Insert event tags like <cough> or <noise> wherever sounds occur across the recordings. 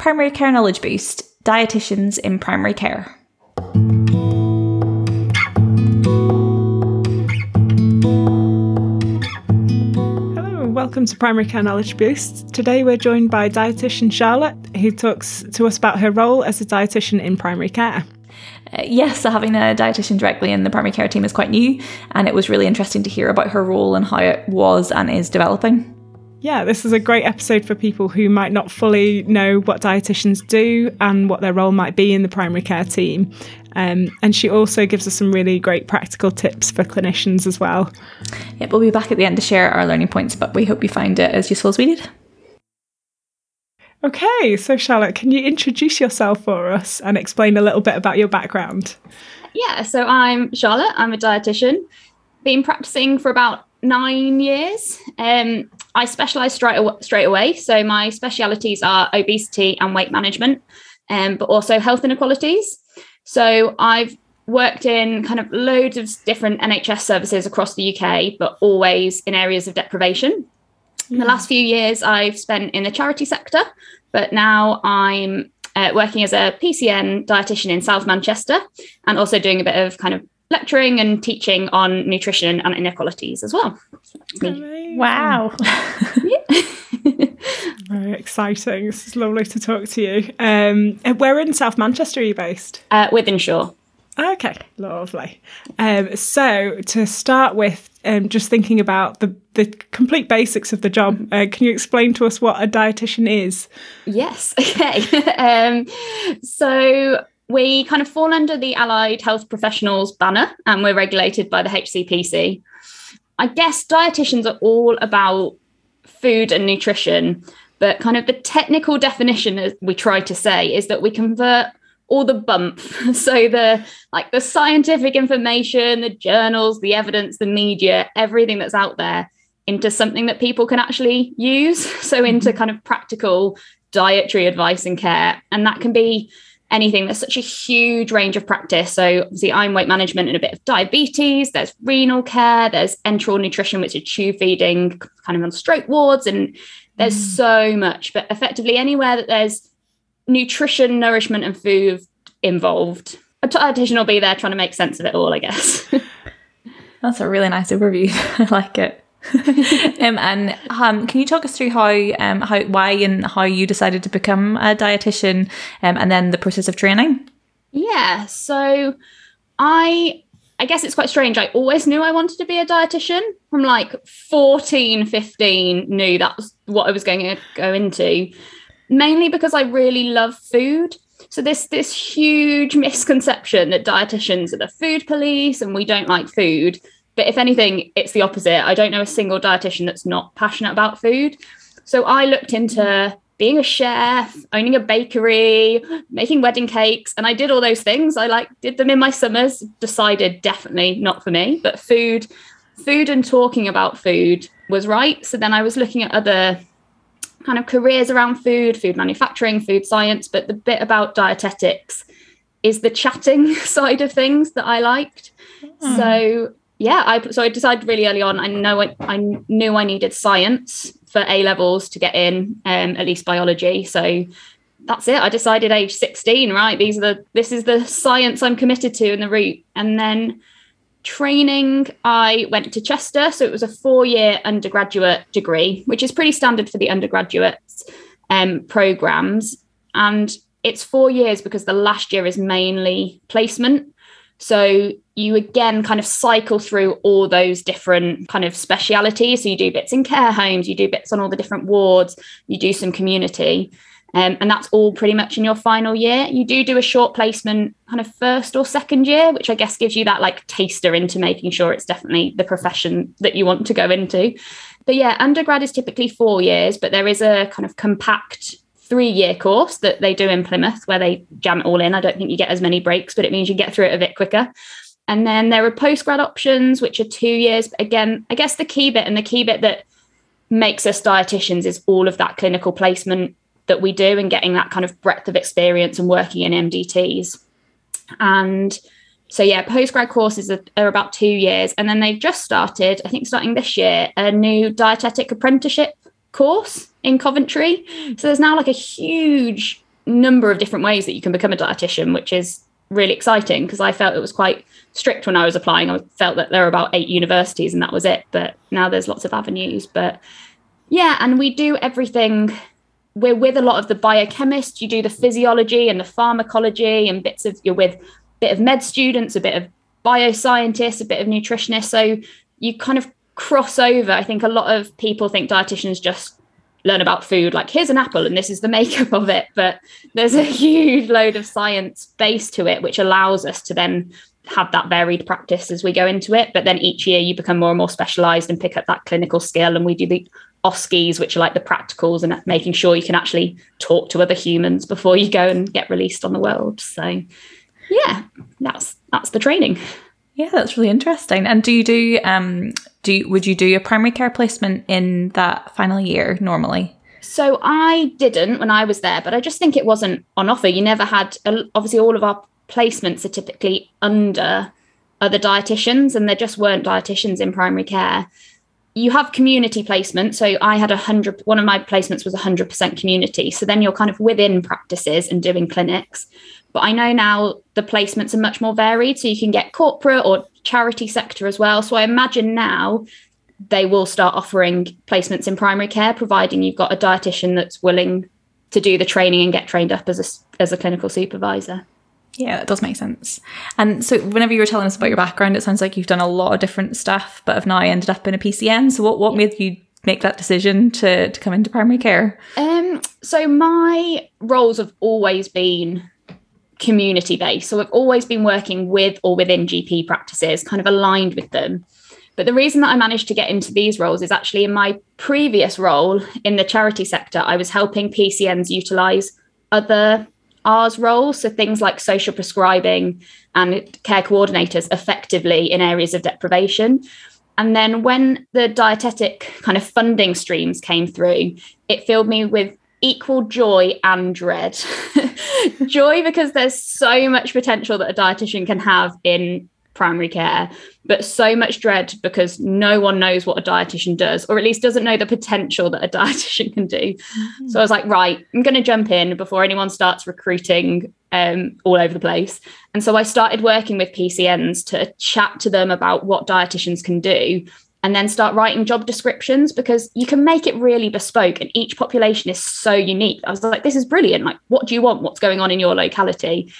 Primary Care Knowledge Boost Dietitians in Primary Care. Hello, and welcome to Primary Care Knowledge Boost. Today we're joined by dietitian Charlotte, who talks to us about her role as a dietitian in primary care. Uh, yes, so having a dietitian directly in the primary care team is quite new, and it was really interesting to hear about her role and how it was and is developing. Yeah, this is a great episode for people who might not fully know what dietitians do and what their role might be in the primary care team. Um, and she also gives us some really great practical tips for clinicians as well. Yep, we'll be back at the end to share our learning points, but we hope you find it as useful as we did. Okay, so Charlotte, can you introduce yourself for us and explain a little bit about your background? Yeah, so I'm Charlotte, I'm a dietitian. Been practicing for about nine years. Um, I specialise straight, aw- straight away. So my specialities are obesity and weight management, um, but also health inequalities. So I've worked in kind of loads of different NHS services across the UK, but always in areas of deprivation. In the last few years, I've spent in the charity sector, but now I'm uh, working as a PCN dietitian in South Manchester and also doing a bit of kind of lecturing and teaching on nutrition and inequalities as well. That's me. Amazing. Wow. <laughs> Very exciting. This is lovely to talk to you. Um, and where in South Manchester are you based? uh, Wythenshawe. Okay, lovely. Um, so to start with, um, just thinking about the the complete basics of the job, uh, can you explain to us what a dietitian is? Yes. <laughs> Okay. <laughs> um, so we kind of fall under the Allied Health Professionals banner, and we're regulated by the HCPC. I guess dietitians are all about food and nutrition, but kind of the technical definition, as we try to say, is that we convert all the bump. <laughs> So the like the scientific information the journals the evidence the media everything that's out there into something that people can actually use. <laughs> So into mm-hmm. kind of practical dietary advice and care. And that can be anything there's such a huge range of practice so obviously i'm weight management and a bit of diabetes there's renal care there's enteral nutrition which is tube feeding kind of on stroke wards and there's mm. so much but effectively anywhere that there's nutrition, nourishment, and food involved. A dietitian will be there trying to make sense of it all, I guess. <laughs> That's a really nice overview. <laughs> I like it. <laughs> um, and um, can you talk us through how, um, how, why, and how you decided to become a dietitian, um, and then the process of training? yeah. So I I guess it's quite strange. I always knew I wanted to be a dietitian from like 14, 15, knew that was what I was going to go into. Mainly because I really love food. So this this huge misconception that dietitians are the food police and we don't like food. But if anything, it's the opposite. I don't know a single dietitian that's not passionate about food. So I looked into being a chef, owning a bakery, making wedding cakes, and I did all those things. I like did them in my summers. Decided definitely not for me, but food, food and talking about food was right. So then I was looking at other kind of careers around food, food manufacturing, food science, but the bit about dietetics is the chatting <laughs> side of things that I liked. Hmm. So yeah, I so I decided really early on. I know I, I knew I needed science for A levels to get in, um, at least biology. So that's it. I decided age 16, right? These are the this is the science I'm committed to and the route. And then training, I went to Chester. So it was a four-year undergraduate degree, which is pretty standard for the undergraduates um, programs. And it's four years because the last year is mainly placement. So you again kind of cycle through all those different kind of specialities. So you do bits in care homes, you do bits on all the different wards, you do some community. Um, and that's all pretty much in your final year. You do do a short placement kind of first or second year, which I guess gives you that like taster into making sure it's definitely the profession that you want to go into. But yeah, undergrad is typically four years, but there is a kind of compact three year course that they do in Plymouth where they jam it all in. I don't think you get as many breaks, but it means you get through it a bit quicker. And then there are postgrad options, which are two years. But again, I guess the key bit and the key bit that makes us dietitians is all of that clinical placement that we do and getting that kind of breadth of experience and working in MDTs. And so, yeah, postgrad courses are, are about two years. And then they've just started, I think starting this year, a new dietetic apprenticeship course in Coventry. So there's now like a huge number of different ways that you can become a dietitian, which is really exciting because I felt it was quite strict when I was applying. I felt that there were about eight universities and that was it. But now there's lots of avenues. But yeah, and we do everything. We're with a lot of the biochemists. You do the physiology and the pharmacology and bits of you're with a bit of med students, a bit of bioscientists, a bit of nutritionists. So you kind of cross over. I think a lot of people think dietitians just learn about food like here's an apple and this is the <laughs> makeup of it but there's a huge load of science base to it which allows us to then have that varied practice as we go into it but then each year you become more and more specialized and pick up that clinical skill and we do the OSCEs which are like the practicals and making sure you can actually talk to other humans before you go and get released on the world so yeah that's that's the training yeah, that's really interesting. And do you do um do you, would you do a primary care placement in that final year normally? So I didn't when I was there, but I just think it wasn't on offer. You never had obviously all of our placements are typically under other dietitians and there just weren't dietitians in primary care. You have community placement. So I had a hundred, one of my placements was 100% community. So then you're kind of within practices and doing clinics. But I know now the placements are much more varied. So you can get corporate or charity sector as well. So I imagine now they will start offering placements in primary care, providing you've got a dietitian that's willing to do the training and get trained up as a, as a clinical supervisor. Yeah, that does make sense. And so, whenever you were telling us about your background, it sounds like you've done a lot of different stuff, but have now ended up in a PCN. So, what, what made you make that decision to, to come into primary care? Um, so, my roles have always been community based. So I've always been working with or within GP practices, kind of aligned with them. But the reason that I managed to get into these roles is actually in my previous role in the charity sector, I was helping PCNs utilize other ARRS roles. So things like social prescribing and care coordinators effectively in areas of deprivation. And then when the dietetic kind of funding streams came through, it filled me with equal joy and dread. <laughs> joy because there's so much potential that a dietitian can have in primary care, but so much dread because no one knows what a dietitian does, or at least doesn't know the potential that a <laughs> dietitian can do. Mm-hmm. So I was like, right, I'm going to jump in before anyone starts recruiting um, all over the place. And so I started working with PCNs to chat to them about what dietitians can do and then start writing job descriptions because you can make it really bespoke and each population is so unique. I was like, this is brilliant. Like, what do you want? What's going on in your locality?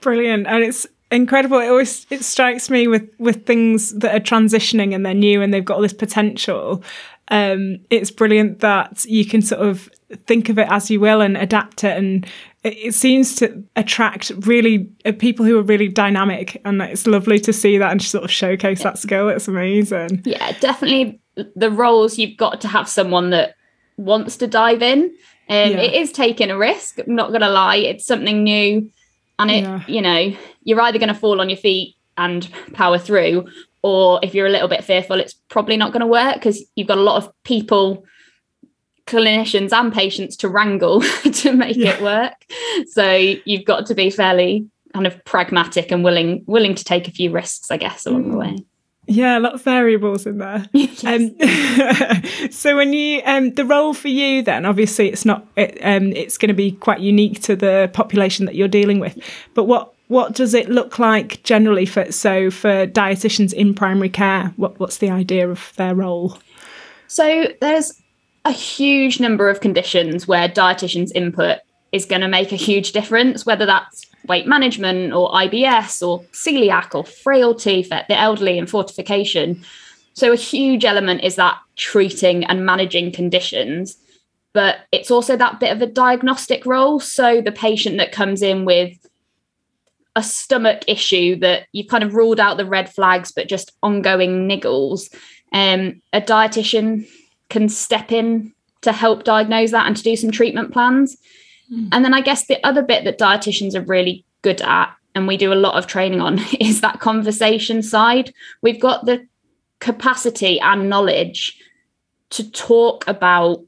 Brilliant. And it's incredible. It always it strikes me with with things that are transitioning and they're new and they've got all this potential. Um, it's brilliant that you can sort of think of it as you will and adapt it. And it seems to attract really uh, people who are really dynamic. And it's lovely to see that and sort of showcase that skill. It's amazing. Yeah definitely the roles you've got to have someone that wants to dive in. Um, yeah. it is taking a risk I'm not gonna lie. It's something new and it yeah. you know you're either going to fall on your feet and power through or if you're a little bit fearful it's probably not going to work because you've got a lot of people clinicians and patients to wrangle <laughs> to make yeah. it work. So you've got to be fairly kind of pragmatic and willing willing to take a few risks, I guess, along mm. the way. Yeah, a lot of variables in there. <laughs> um, <laughs> so when you um, the role for you, then obviously it's not it, um, it's going to be quite unique to the population that you're dealing with. But what what does it look like generally for so for dietitians in primary care? What what's the idea of their role? So there's a huge number of conditions where dietitians' input is going to make a huge difference, whether that's weight management or IBS or celiac or frailty for the elderly and fortification. So, a huge element is that treating and managing conditions, but it's also that bit of a diagnostic role. So, the patient that comes in with a stomach issue that you've kind of ruled out the red flags, but just ongoing niggles, um, a dietitian can step in to help diagnose that and to do some treatment plans. Mm. And then I guess the other bit that dietitians are really good at, and we do a lot of training on, <laughs> is that conversation side. We've got the capacity and knowledge to talk about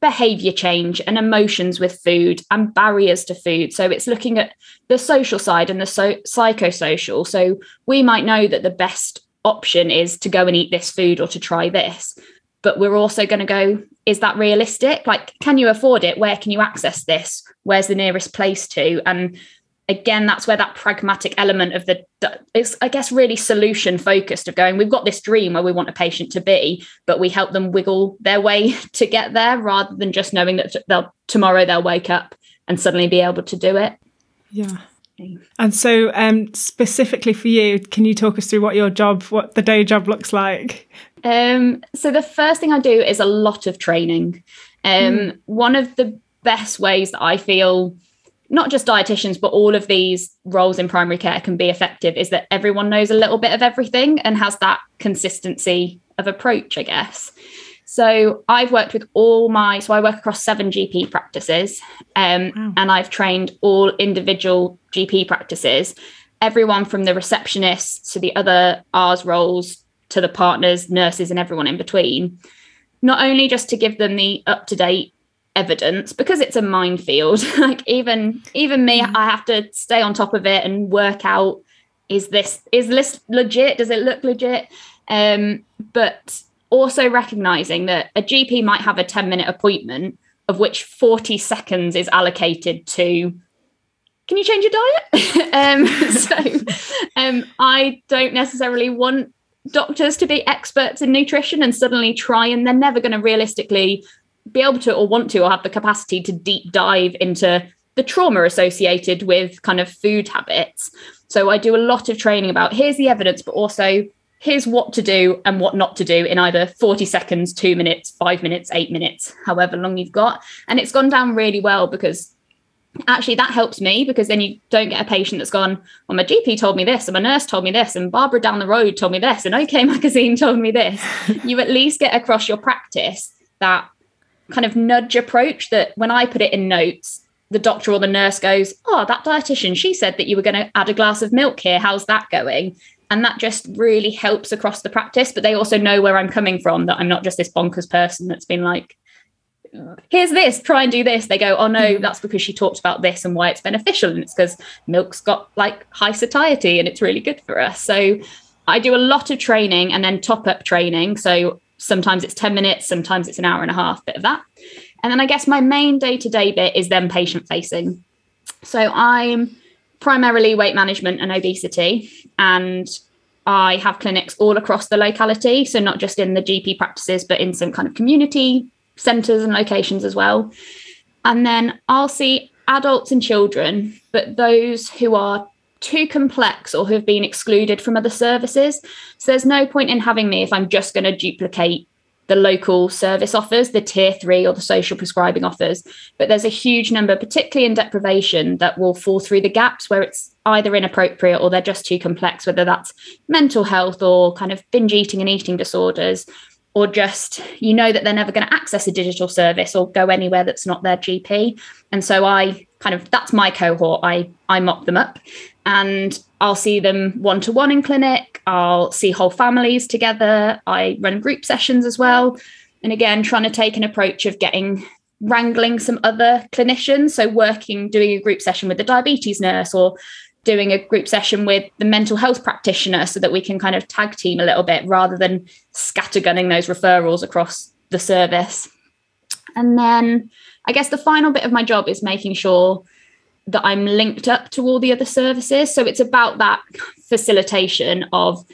behavior change and emotions with food and barriers to food. So it's looking at the social side and the so- psychosocial. So we might know that the best option is to go and eat this food or to try this but we're also going to go is that realistic? Like can you afford it? Where can you access this? Where's the nearest place to? And again that's where that pragmatic element of the it's i guess really solution focused of going we've got this dream where we want a patient to be but we help them wiggle their way <laughs> to get there rather than just knowing that they'll tomorrow they'll wake up and suddenly be able to do it. Yeah. And so um, specifically for you can you talk us through what your job what the day job looks like um, so the first thing i do is a lot of training um, mm. one of the best ways that i feel not just dietitians, but all of these roles in primary care can be effective is that everyone knows a little bit of everything and has that consistency of approach, I guess. So I've worked with all my, so I work across seven GP practices um, wow. and I've trained all individual GP practices, everyone from the receptionists to the other ARRS roles to the partners, nurses, and everyone in between. Not only just to give them the up to date evidence because it's a minefield <laughs> like even even me mm. i have to stay on top of it and work out is this is this legit does it look legit um but also recognizing that a gp might have a 10 minute appointment of which 40 seconds is allocated to can you change your diet <laughs> um <laughs> so um i don't necessarily want doctors to be experts in nutrition and suddenly try and they're never going to realistically be able to or want to or have the capacity to deep dive into the trauma associated with kind of food habits. So I do a lot of training about here's the evidence, but also here's what to do and what not to do in either 40 seconds, two minutes, five minutes, eight minutes, however long you've got. And it's gone down really well because actually that helps me because then you don't get a patient that's gone, well, my GP told me this, and my nurse told me this, and Barbara down the road told me this, and OK <laughs> Magazine told me this. <laughs> you at least get across your practice that kind of nudge approach that when I put it in notes, the doctor or the nurse goes, Oh, that dietitian, she said that you were going to add a glass of milk here. How's that going? And that just really helps across the practice. But they also know where I'm coming from, that I'm not just this bonkers person that's been like, here's this, try and do this. They go, oh no, mm. that's because she talked about this and why it's beneficial. And it's because milk's got like high satiety and it's really good for us. So I do a lot of training and then top up training. So sometimes it's 10 minutes, sometimes it's an hour and a half, bit of that. And then I guess my main day to day bit is then patient facing. So I'm primarily weight management and obesity, and I have clinics all across the locality. So not just in the GP practices, but in some kind of community centres and locations as well. And then I'll see adults and children, but those who are too complex or who have been excluded from other services. So there's no point in having me if I'm just going to duplicate the local service offers, the tier three or the social prescribing offers. But there's a huge number, particularly in deprivation, that will fall through the gaps where it's either inappropriate or they're just too complex, whether that's mental health or kind of binge eating and eating disorders, or just you know that they're never going to access a digital service or go anywhere that's not their GP. And so I kind of that's my cohort. I I mop them up and I'll see them one to one in clinic. I'll see whole families together. I run group sessions as well. And again, trying to take an approach of getting wrangling some other clinicians. So, working, doing a group session with the diabetes nurse or doing a group session with the mental health practitioner so that we can kind of tag team a little bit rather than scattergunning those referrals across the service. And then I guess the final bit of my job is making sure that I'm linked up to all the other services. So it's about that facilitation of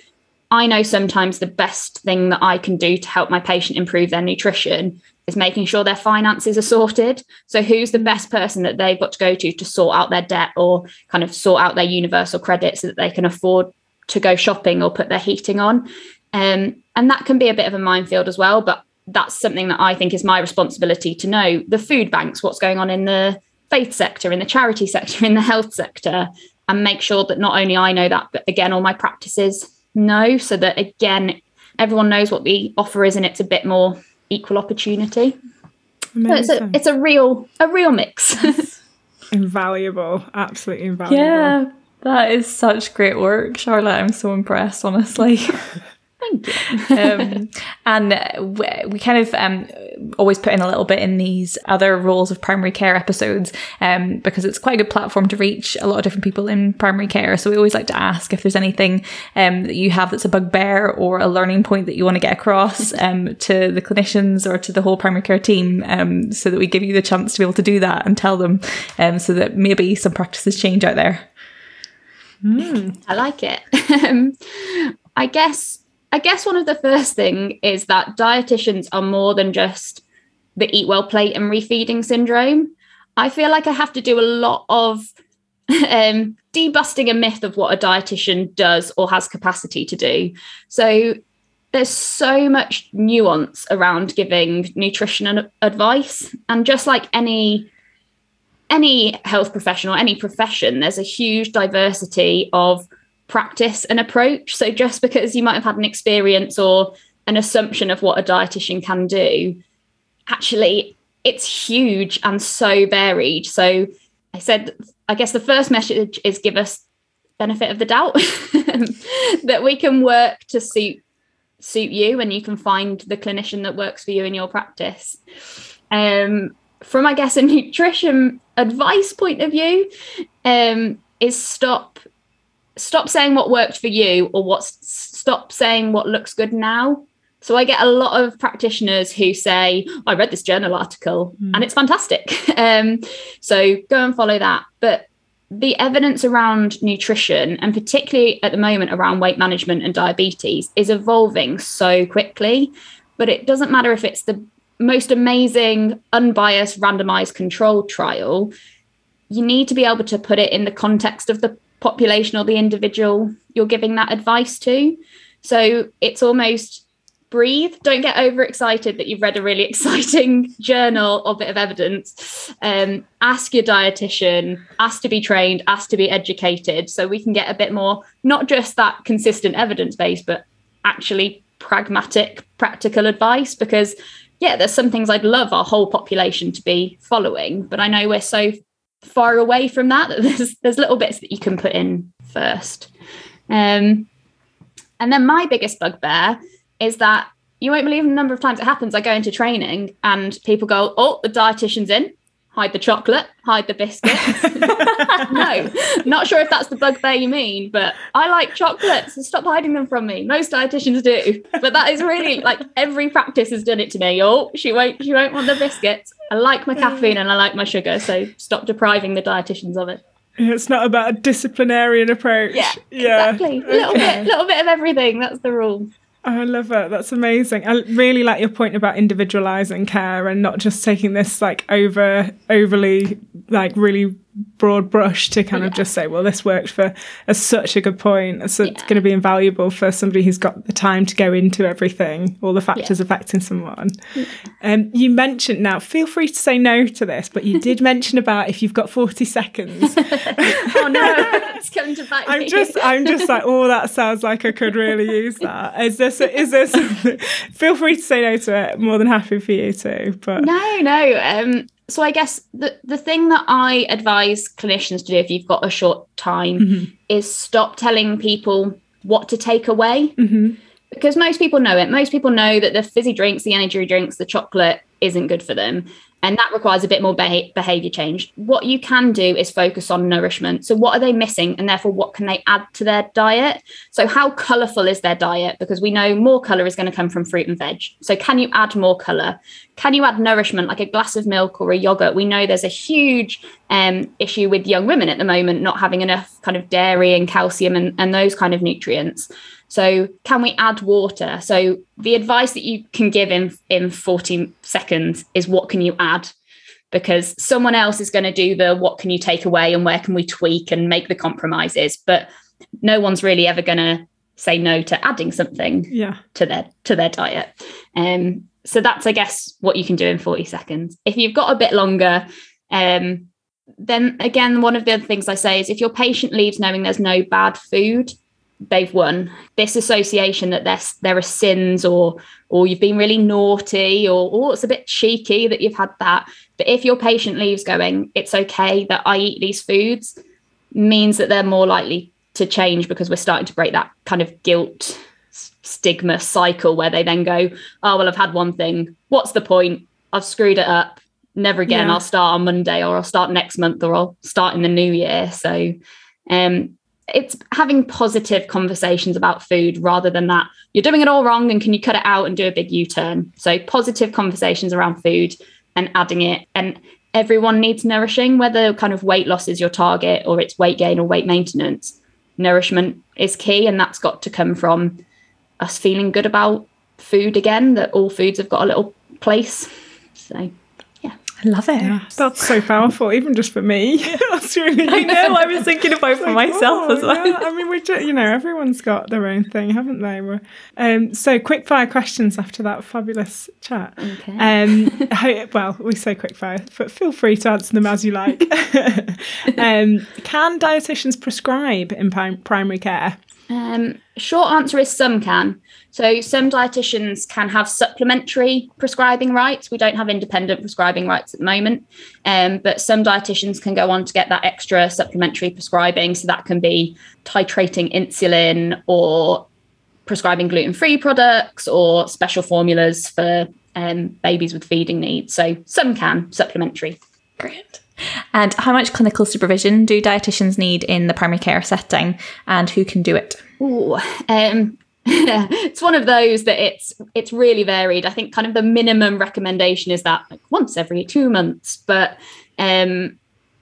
I know sometimes the best thing that I can do to help my patient improve their nutrition is making sure their finances are sorted. So who's the best person that they've got to go to to sort out their debt or kind of sort out their universal credit so that they can afford to go shopping or put their heating on. Um, and that can be a bit of a minefield as well, but that's something that I think is my responsibility to know the food banks, what's going on in the faith sector, in the charity sector, in the health sector, and make sure that not only I know that, but again, all my practices know, so that again, everyone knows what the offer is, and it's a bit more equal opportunity. So it's a it's a real a real mix. <laughs> <laughs> invaluable, absolutely invaluable. Yeah, that is such great work, Charlotte. I'm so impressed, honestly. <laughs> Thank you. <laughs> um, and we kind of um, always put in a little bit in these other roles of primary care episodes um, because it's quite a good platform to reach a lot of different people in primary care. So we always like to ask if there's anything um, that you have that's a bugbear or a learning point that you want to get across <laughs> um, to the clinicians or to the whole primary care team um, so that we give you the chance to be able to do that and tell them so that maybe some practices change out there. Mm. I like it. <laughs> I guess I guess one of the first thing is that dietitians are more than just the eat well plate and refeeding syndrome. I feel like I have to do a lot of <laughs> um, debusting a myth of what a dietitian does or has capacity to do. So there's so much nuance around giving nutrition advice, and just like any any health professional, any profession, there's a huge diversity of practice and approach. So just because you might have had an experience or an assumption of what a dietitian can do, actually it's huge and so varied. So I said, I guess the first message is give us benefit of the doubt <laughs> that we can work to suit suit you and you can find the clinician that works for you in your practice. Um, from I guess a <laughs> nutrition advice point of view, um, is stop stop saying what worked for you or what stop saying what looks good now. So i get a lot of practitioners who say i read this journal article mm. and it's fantastic. <laughs> Um, so go and follow that. But the evidence around nutrition and particularly at the moment around weight management and diabetes is evolving so quickly. But it doesn't matter if it's the most amazing unbiased randomized controlled trial. You need to be able to put it in the context of the population or the individual you're giving that advice to. So it's almost breathe. Don't get overexcited that you've read a really <laughs> exciting journal or bit of evidence. Um, ask your dietitian, ask to be trained, ask to be educated, so we can get a bit more, not just that consistent evidence base, but actually pragmatic, practical advice. Because yeah, there's some things I'd love our whole population to be following, but I know we're so far away from that. There's there's little bits that you can put in first. Um, and then my biggest bugbear is that you won't believe the number of times it happens. I go into training and people go, "Oh, the dietitian's in." Hide the chocolate, hide the biscuits. <laughs> no, not sure if that's the bugbear you mean, but I like chocolates. So stop hiding them from me. Most dietitians do, but that is really like every practice has done it to me. Oh, she won't, she won't want the biscuits. I like my caffeine and I like my sugar, so stop depriving the dietitians of it. It's not about a disciplinarian approach. Yeah, yeah. exactly. A little okay. bit, little bit of everything. That's the rule. I love it. That's amazing. I really like your point about individualizing care and not just taking this like over overly like really broad brush to kind yeah. of just say, well, this worked for a, such a good point. So yeah. it's going to be invaluable for somebody who's got the time to go into everything, all the factors yeah. affecting someone. Um, you mentioned now, feel free to say no to this, but you did <laughs> mention about if you've got 40 seconds. <laughs> oh no, it's coming to bite I'm just, I'm just like, oh, that sounds like I could really use that. Is this, is something? Feel free to say no to it. More than happy for you to. But no, no. Um, so I guess the the thing that I advise clinicians to do if you've got a short time mm-hmm. is stop telling people what to take away. Mm-hmm. Because most people know it. Most people know that the fizzy drinks, the energy drinks, the chocolate isn't good for them and that requires a bit more beha- behavior change. What you can do is focus on nourishment. So what are they missing and therefore what can they add to their diet? So how colorful is their diet? Because we know more color is going to come from fruit and veg. So can you add more color can you add nourishment like a glass of milk or a yogurt? We know there's a huge um, issue with young women at the moment not having enough kind of dairy and calcium and, and those kind of nutrients so can we add water? So the advice that you can give in in 40 seconds is what can you add? Because someone else is going to do the what can you take away and where can we tweak and make the compromises. But no one's really ever going to say no to adding something yeah. to their to their diet. Um, so that's I guess what you can do in 40 seconds. If you've got a bit longer, um, then again, one of the other things I say is if your patient leaves knowing there's no bad food, they've won this association that there's there are sins or or you've been really naughty or oh it's a bit cheeky that you've had that but if your patient leaves going it's okay that i eat these foods means that they're more likely to change because we're starting to break that kind of guilt stigma cycle where they then go, oh, well, I've had one thing. What's the point? I've screwed it up. Never again. Yeah. I'll start on Monday or I'll start next month or I'll start in the new year. So um, it's having positive conversations about food rather than that you're doing it all wrong and can you cut it out and do a big u-turn? So positive conversations around food and adding it and everyone needs nourishing whether kind of weight loss is your target or it's weight gain or weight maintenance. Nourishment is key and that's got to come from us feeling good about food again that all foods have got a little place. So I love it. Yeah, that's so powerful, even just for me. <laughs> that's really. I know. I was thinking about for like, myself oh, as well. Yeah. I mean, we, just, you know, everyone's got their own thing, haven't they? Um, so, quick fire questions after that fabulous chat. Okay. Um, <laughs> how, well, we say quick fire, but feel free to answer them as you like. <laughs> um, can dietitians prescribe in primary care? Um, short answer is some can. So some dietitians can have supplementary prescribing rights. We don't have independent prescribing rights at the moment, um, but some dietitians can go on to get that extra supplementary prescribing. So that can be titrating insulin or prescribing gluten-free products or special formulas for um, babies with feeding needs. So some can supplementary. Great. And how much clinical supervision do dietitians need in the primary care setting, and who can do it? Ooh, um, <laughs> it's one of those that it's it's really varied. I think kind of the minimum recommendation is that like once every two months, but um,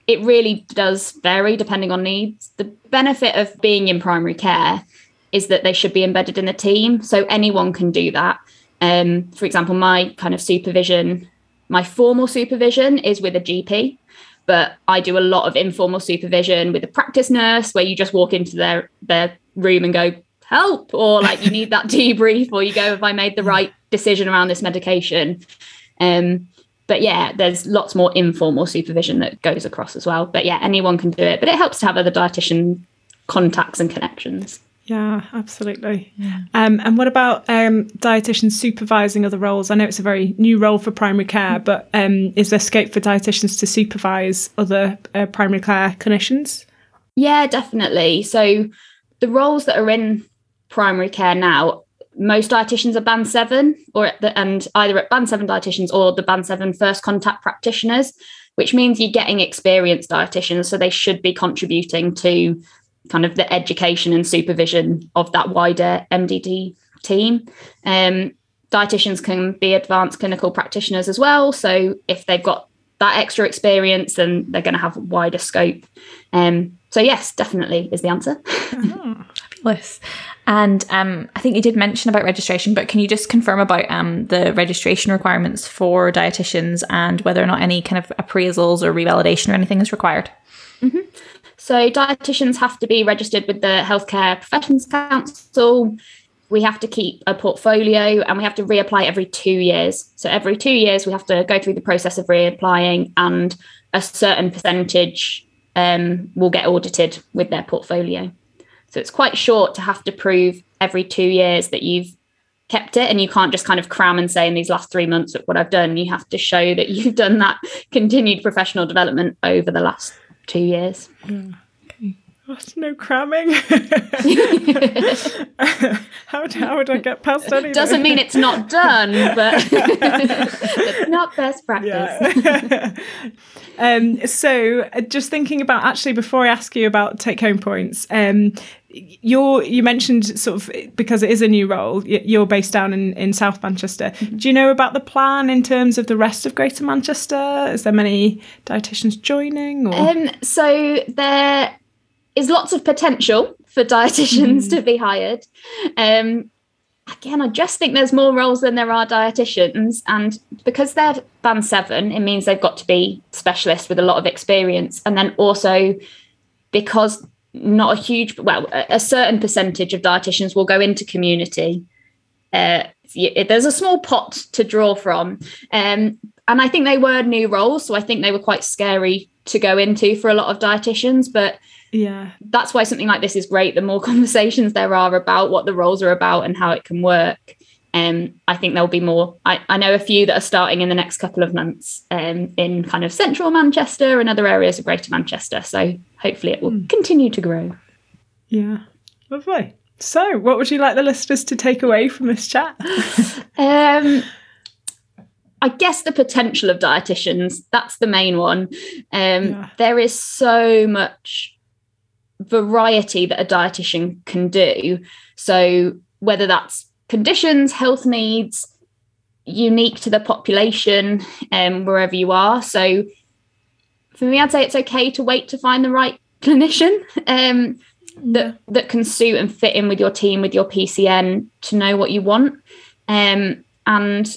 it really does vary depending on needs. The benefit of being in primary care is that they should be embedded in the team, so anyone can do that. Um, for example, my kind of supervision, my formal supervision is with a GP, but I do a lot of informal supervision with a practice nurse where you just walk into their their room and go help or like you need that <laughs> debrief or you go have I made the right decision around this medication? Um but yeah there's lots more informal supervision that goes across as well. But yeah anyone can do it but it helps to have other dietitian contacts and connections yeah, absolutely. Yeah. Um, and what about um, dietitians supervising other roles? I know it's a very new role for primary care, but um, is there scope for dietitians to supervise other uh, primary care clinicians? Yeah, definitely. So the roles that are in primary care now, most dietitians are band seven, or the, and either at band seven dietitians or the band seven first contact practitioners, which means you're getting experienced dietitians, so they should be contributing to kind of the education and supervision of that wider MDT team. Um, dietitians can be advanced clinical practitioners as well. So if they've got that extra experience, then they're going to have wider scope. Um, so yes, definitely is the answer. oh, <laughs> fabulous. And um, I think you did mention about registration, but can you just confirm about um, the registration requirements for dietitians and whether or not any kind of appraisals or revalidation or anything is required? Mm-hmm. So, dietitians have to be registered with the Healthcare Professions Council. We have to keep a portfolio and we have to reapply every two years. So, every two years, we have to go through the process of reapplying, and a certain percentage um, will get audited with their portfolio. So, it's quite short to have to prove every two years that you've kept it and you can't just kind of cram and say in these last three months look what I've done. You have to show that <laughs> you've done that continued professional development over the last two years. Yeah. Okay. That's no cramming. <laughs> how, how would I get past anything? Doesn't mean it's not done, but <laughs> it's not best practice. Yeah. <laughs> um, so, uh, just thinking about actually before I ask you about take home points, um, you're you mentioned sort of because it is a new role you're based down in, in south manchester mm-hmm. do you know about the plan in terms of the rest of greater manchester is there many dietitians joining? Um, so there is lots of potential for dietitians mm. to be hired um, again i just think there's more roles than there are dietitians and because they're band seven it means they've got to be specialists with a lot of experience and then also because not a huge, well, a certain percentage of dietitians will go into community. Uh, there's a small pot to draw from. Um, and I think they were new roles. So I think they were quite scary to go into for a lot of dietitians. But yeah, that's why something like this is great. The more <laughs> conversations there are about what the roles are about and how it can work. Um, I think there'll be more. I, I, know a few that are starting in the next couple of months um, in kind of central Manchester and other areas of Greater Manchester. So hopefully it will mm. continue to grow. Yeah, lovely. So, what would you like the listeners to take away from this chat? <laughs> um, I guess the potential of dietitians, that's the main one. Um, yeah. There is so much variety that a dietitian can do. So, whether that's conditions, health needs, unique to the population, um, wherever you are. So, for me, I'd say it's okay to wait to find the right clinician um, that that can suit and fit in with your team, with your PCN, to know what you want. Um, and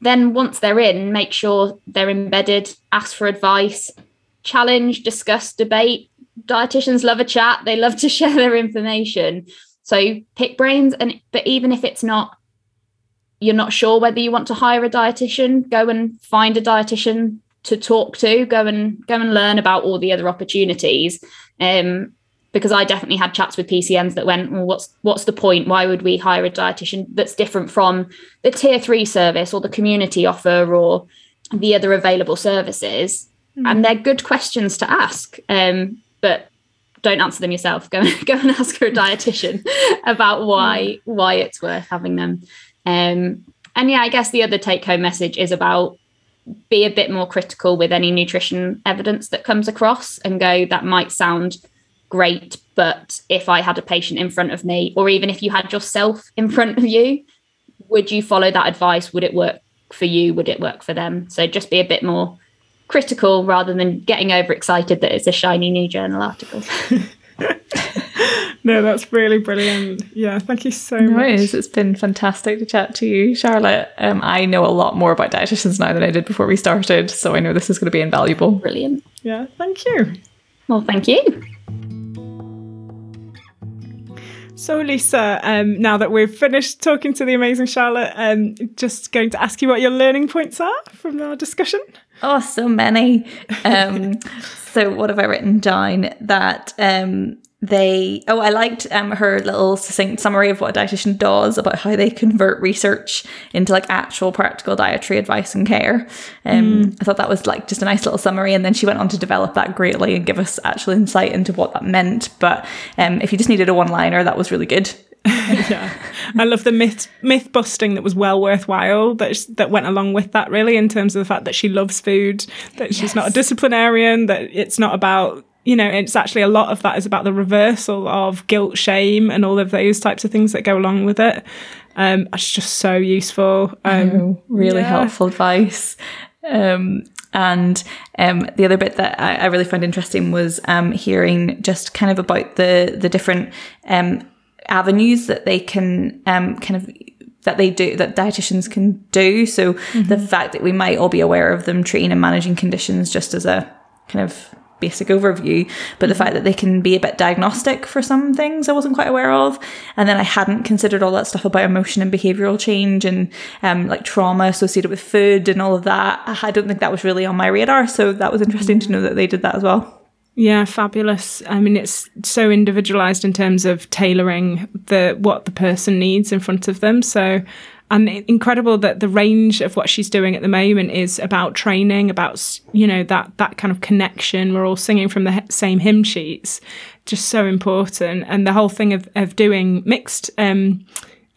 then once they're in, make sure they're embedded, ask for advice, challenge, discuss, debate. Dietitians love a chat, they love to <laughs> share their information. So pick brains and but even if it's not you're not sure whether you want to hire a dietitian, go and find a dietitian to talk to, go and go and learn about all the other opportunities. Um, because I definitely had chats with PCNs that went, well, what's what's the point? Why would we hire a dietitian that's different from the tier three service or the community offer or the other available services? Mm. And they're good questions to ask. Um, but don't answer them yourself. Go <laughs> go and ask a dietitian <laughs> about why mm. why it's worth having them. Um, and yeah, I guess the other take home message is about be a bit more critical with any nutrition evidence that comes across and go that might sound great. But if I had a patient in front of me, or even if you had yourself in front of you, would you follow that advice? Would it work for you? Would it work for them? So just be a bit more critical rather than getting overexcited that it's a shiny new journal article. <laughs> no, that's really brilliant. Yeah, thank you so no, much. It is. It's been fantastic to chat to you, Charlotte. Um, I know a lot more about dietitians now than I did before we started, so I know this is going to be invaluable. Brilliant. Yeah, thank you. Well, thank you. So, Lisa, um, now that we've finished talking to the amazing Charlotte, um, just going to ask you what your learning points are from our discussion. Oh, so many. Um, <laughs> so, what have I written down? That um, they oh i liked um, her little succinct summary of what a dietitian does about how they convert research into like actual practical dietary advice and care um, mm. i thought that was like just a nice little summary and then she went on to develop that greatly and give us actual insight into what that meant but um, if you just needed a one liner that was really good <laughs> yeah, I love the myth myth busting that was well worthwhile that that went along with that. Really, in terms of the fact that she loves food, that she's yes. not a disciplinarian, that it's not about you know, it's actually a lot of that is about the reversal of guilt, shame, and all of those types of things that go along with it. Um, it's just so useful. Um, really yeah. helpful advice. Um, and um, the other bit that I, I, really found interesting was um, hearing just kind of about the the different um, avenues that they can um, kind of that they do that dietitians can do. So mm-hmm. the fact that we might all be aware of them treating and managing conditions just as a kind of basic overview, but the fact that they can be a bit diagnostic for some things I wasn't quite aware of. And then I hadn't considered all that stuff about emotion and behavioral change and um, like trauma associated with food and all of that. I don't think that was really on my radar. So that was interesting to know that they did that as well. Yeah, fabulous. I mean, it's so individualized in terms of tailoring the what the person needs in front of them. So and incredible that the range of what she's doing at the moment is about training about you know that that kind of connection we're all singing from the same hymn sheets just so important and the whole thing of, of doing mixed um,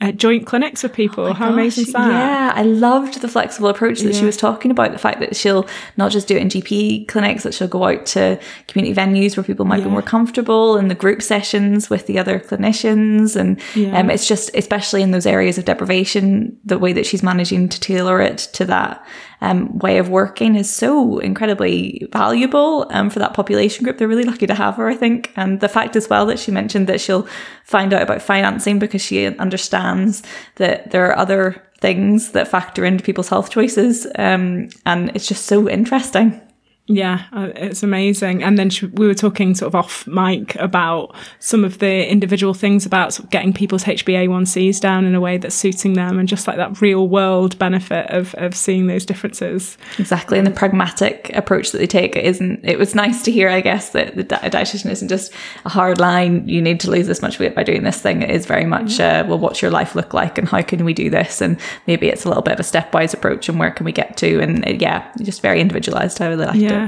uh, joint clinics with people. Oh How gosh, amazing is that? Yeah, I loved the flexible approach that yeah. she was talking about. The fact that she'll not just do it in GP clinics, that she'll go out to community venues where people might yeah. be more comfortable and the group sessions with the other clinicians. And yeah. um, it's just, especially in those areas of deprivation, the way that she's managing to tailor it to that um, way of working is so incredibly valuable um, for that population group. They're really lucky to have her, I think. And the fact as well that she mentioned that she'll find out about financing because she understands that there are other things that factor into people's health choices. Um, and it's just so interesting. Yeah, uh, it's amazing. And then she, we were talking sort of off mic about some of the individual things about sort of getting people's HbA1cs down in a way that's suiting them and just like that real world benefit of, of seeing those differences. Exactly. And the pragmatic approach that they take isn't, it was nice to hear, I guess, that the dietitian isn't just a hard line, you need to lose this much weight by doing this thing. It is very much, uh, well, what's your life look like and how can we do this? And maybe it's a little bit of a stepwise approach and where can we get to? And uh, yeah, just very individualized. I really liked yeah. it.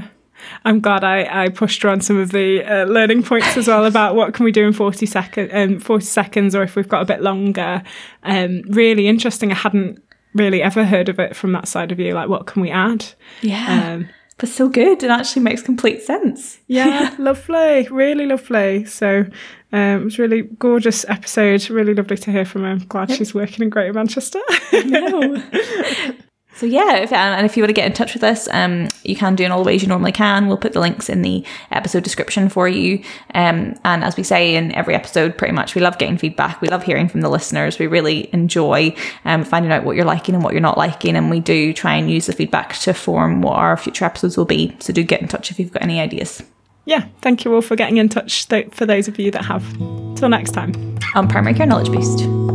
I'm glad I, I pushed her on some of the uh, learning points as well about what can we do in 40 seconds, um, 40 seconds, or if we've got a bit longer. Um, really interesting. I hadn't really ever heard of it from that side of you. Like, what can we add? Yeah. Um, but so good. It actually makes complete sense. yeah, <laughs> lovely, really lovely. So um, it was really gorgeous episode. Really lovely to hear from her. I'm glad she's working in Greater Manchester. <laughs> <laughs> So yeah, if, and if you want to get in touch with us, um, you can do in all the ways you normally can. We'll put the links in the episode description for you. Um, and as we say in every episode, pretty much, we love getting feedback. We love hearing from the listeners. We really enjoy um, finding out what you're liking and what you're not liking, and we do try and use the feedback to form what our future episodes will be. So do get in touch if you've got any ideas. yeah, thank you all for getting in touch. Th- for those of you that have. Till next time. On Primary Care Knowledge Boost.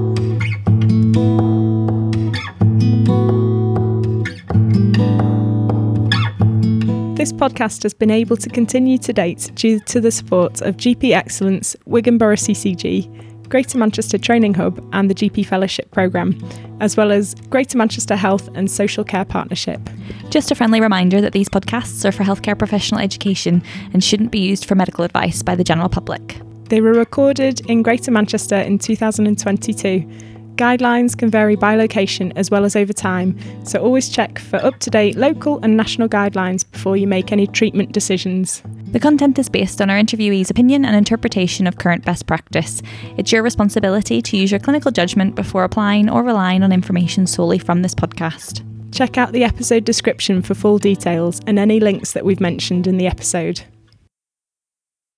This podcast has been able to continue to date due to the support of GP Excellence, Wigan Borough CCG, Greater Manchester Training Hub, and the GP Fellowship Programme, as well as Greater Manchester Health and Social Care Partnership. Just a friendly reminder that these podcasts are for healthcare professional education and shouldn't be used for medical advice by the general public. They were recorded in Greater Manchester in 2022. Guidelines can vary by location as well as over time, so always check for up to date local and national guidelines before you make any treatment decisions. The content is based on our interviewee's opinion and interpretation of current best practice. It's your responsibility to use your clinical judgment before applying or relying on information solely from this podcast. Check out the episode description for full details and any links that we've mentioned in the episode.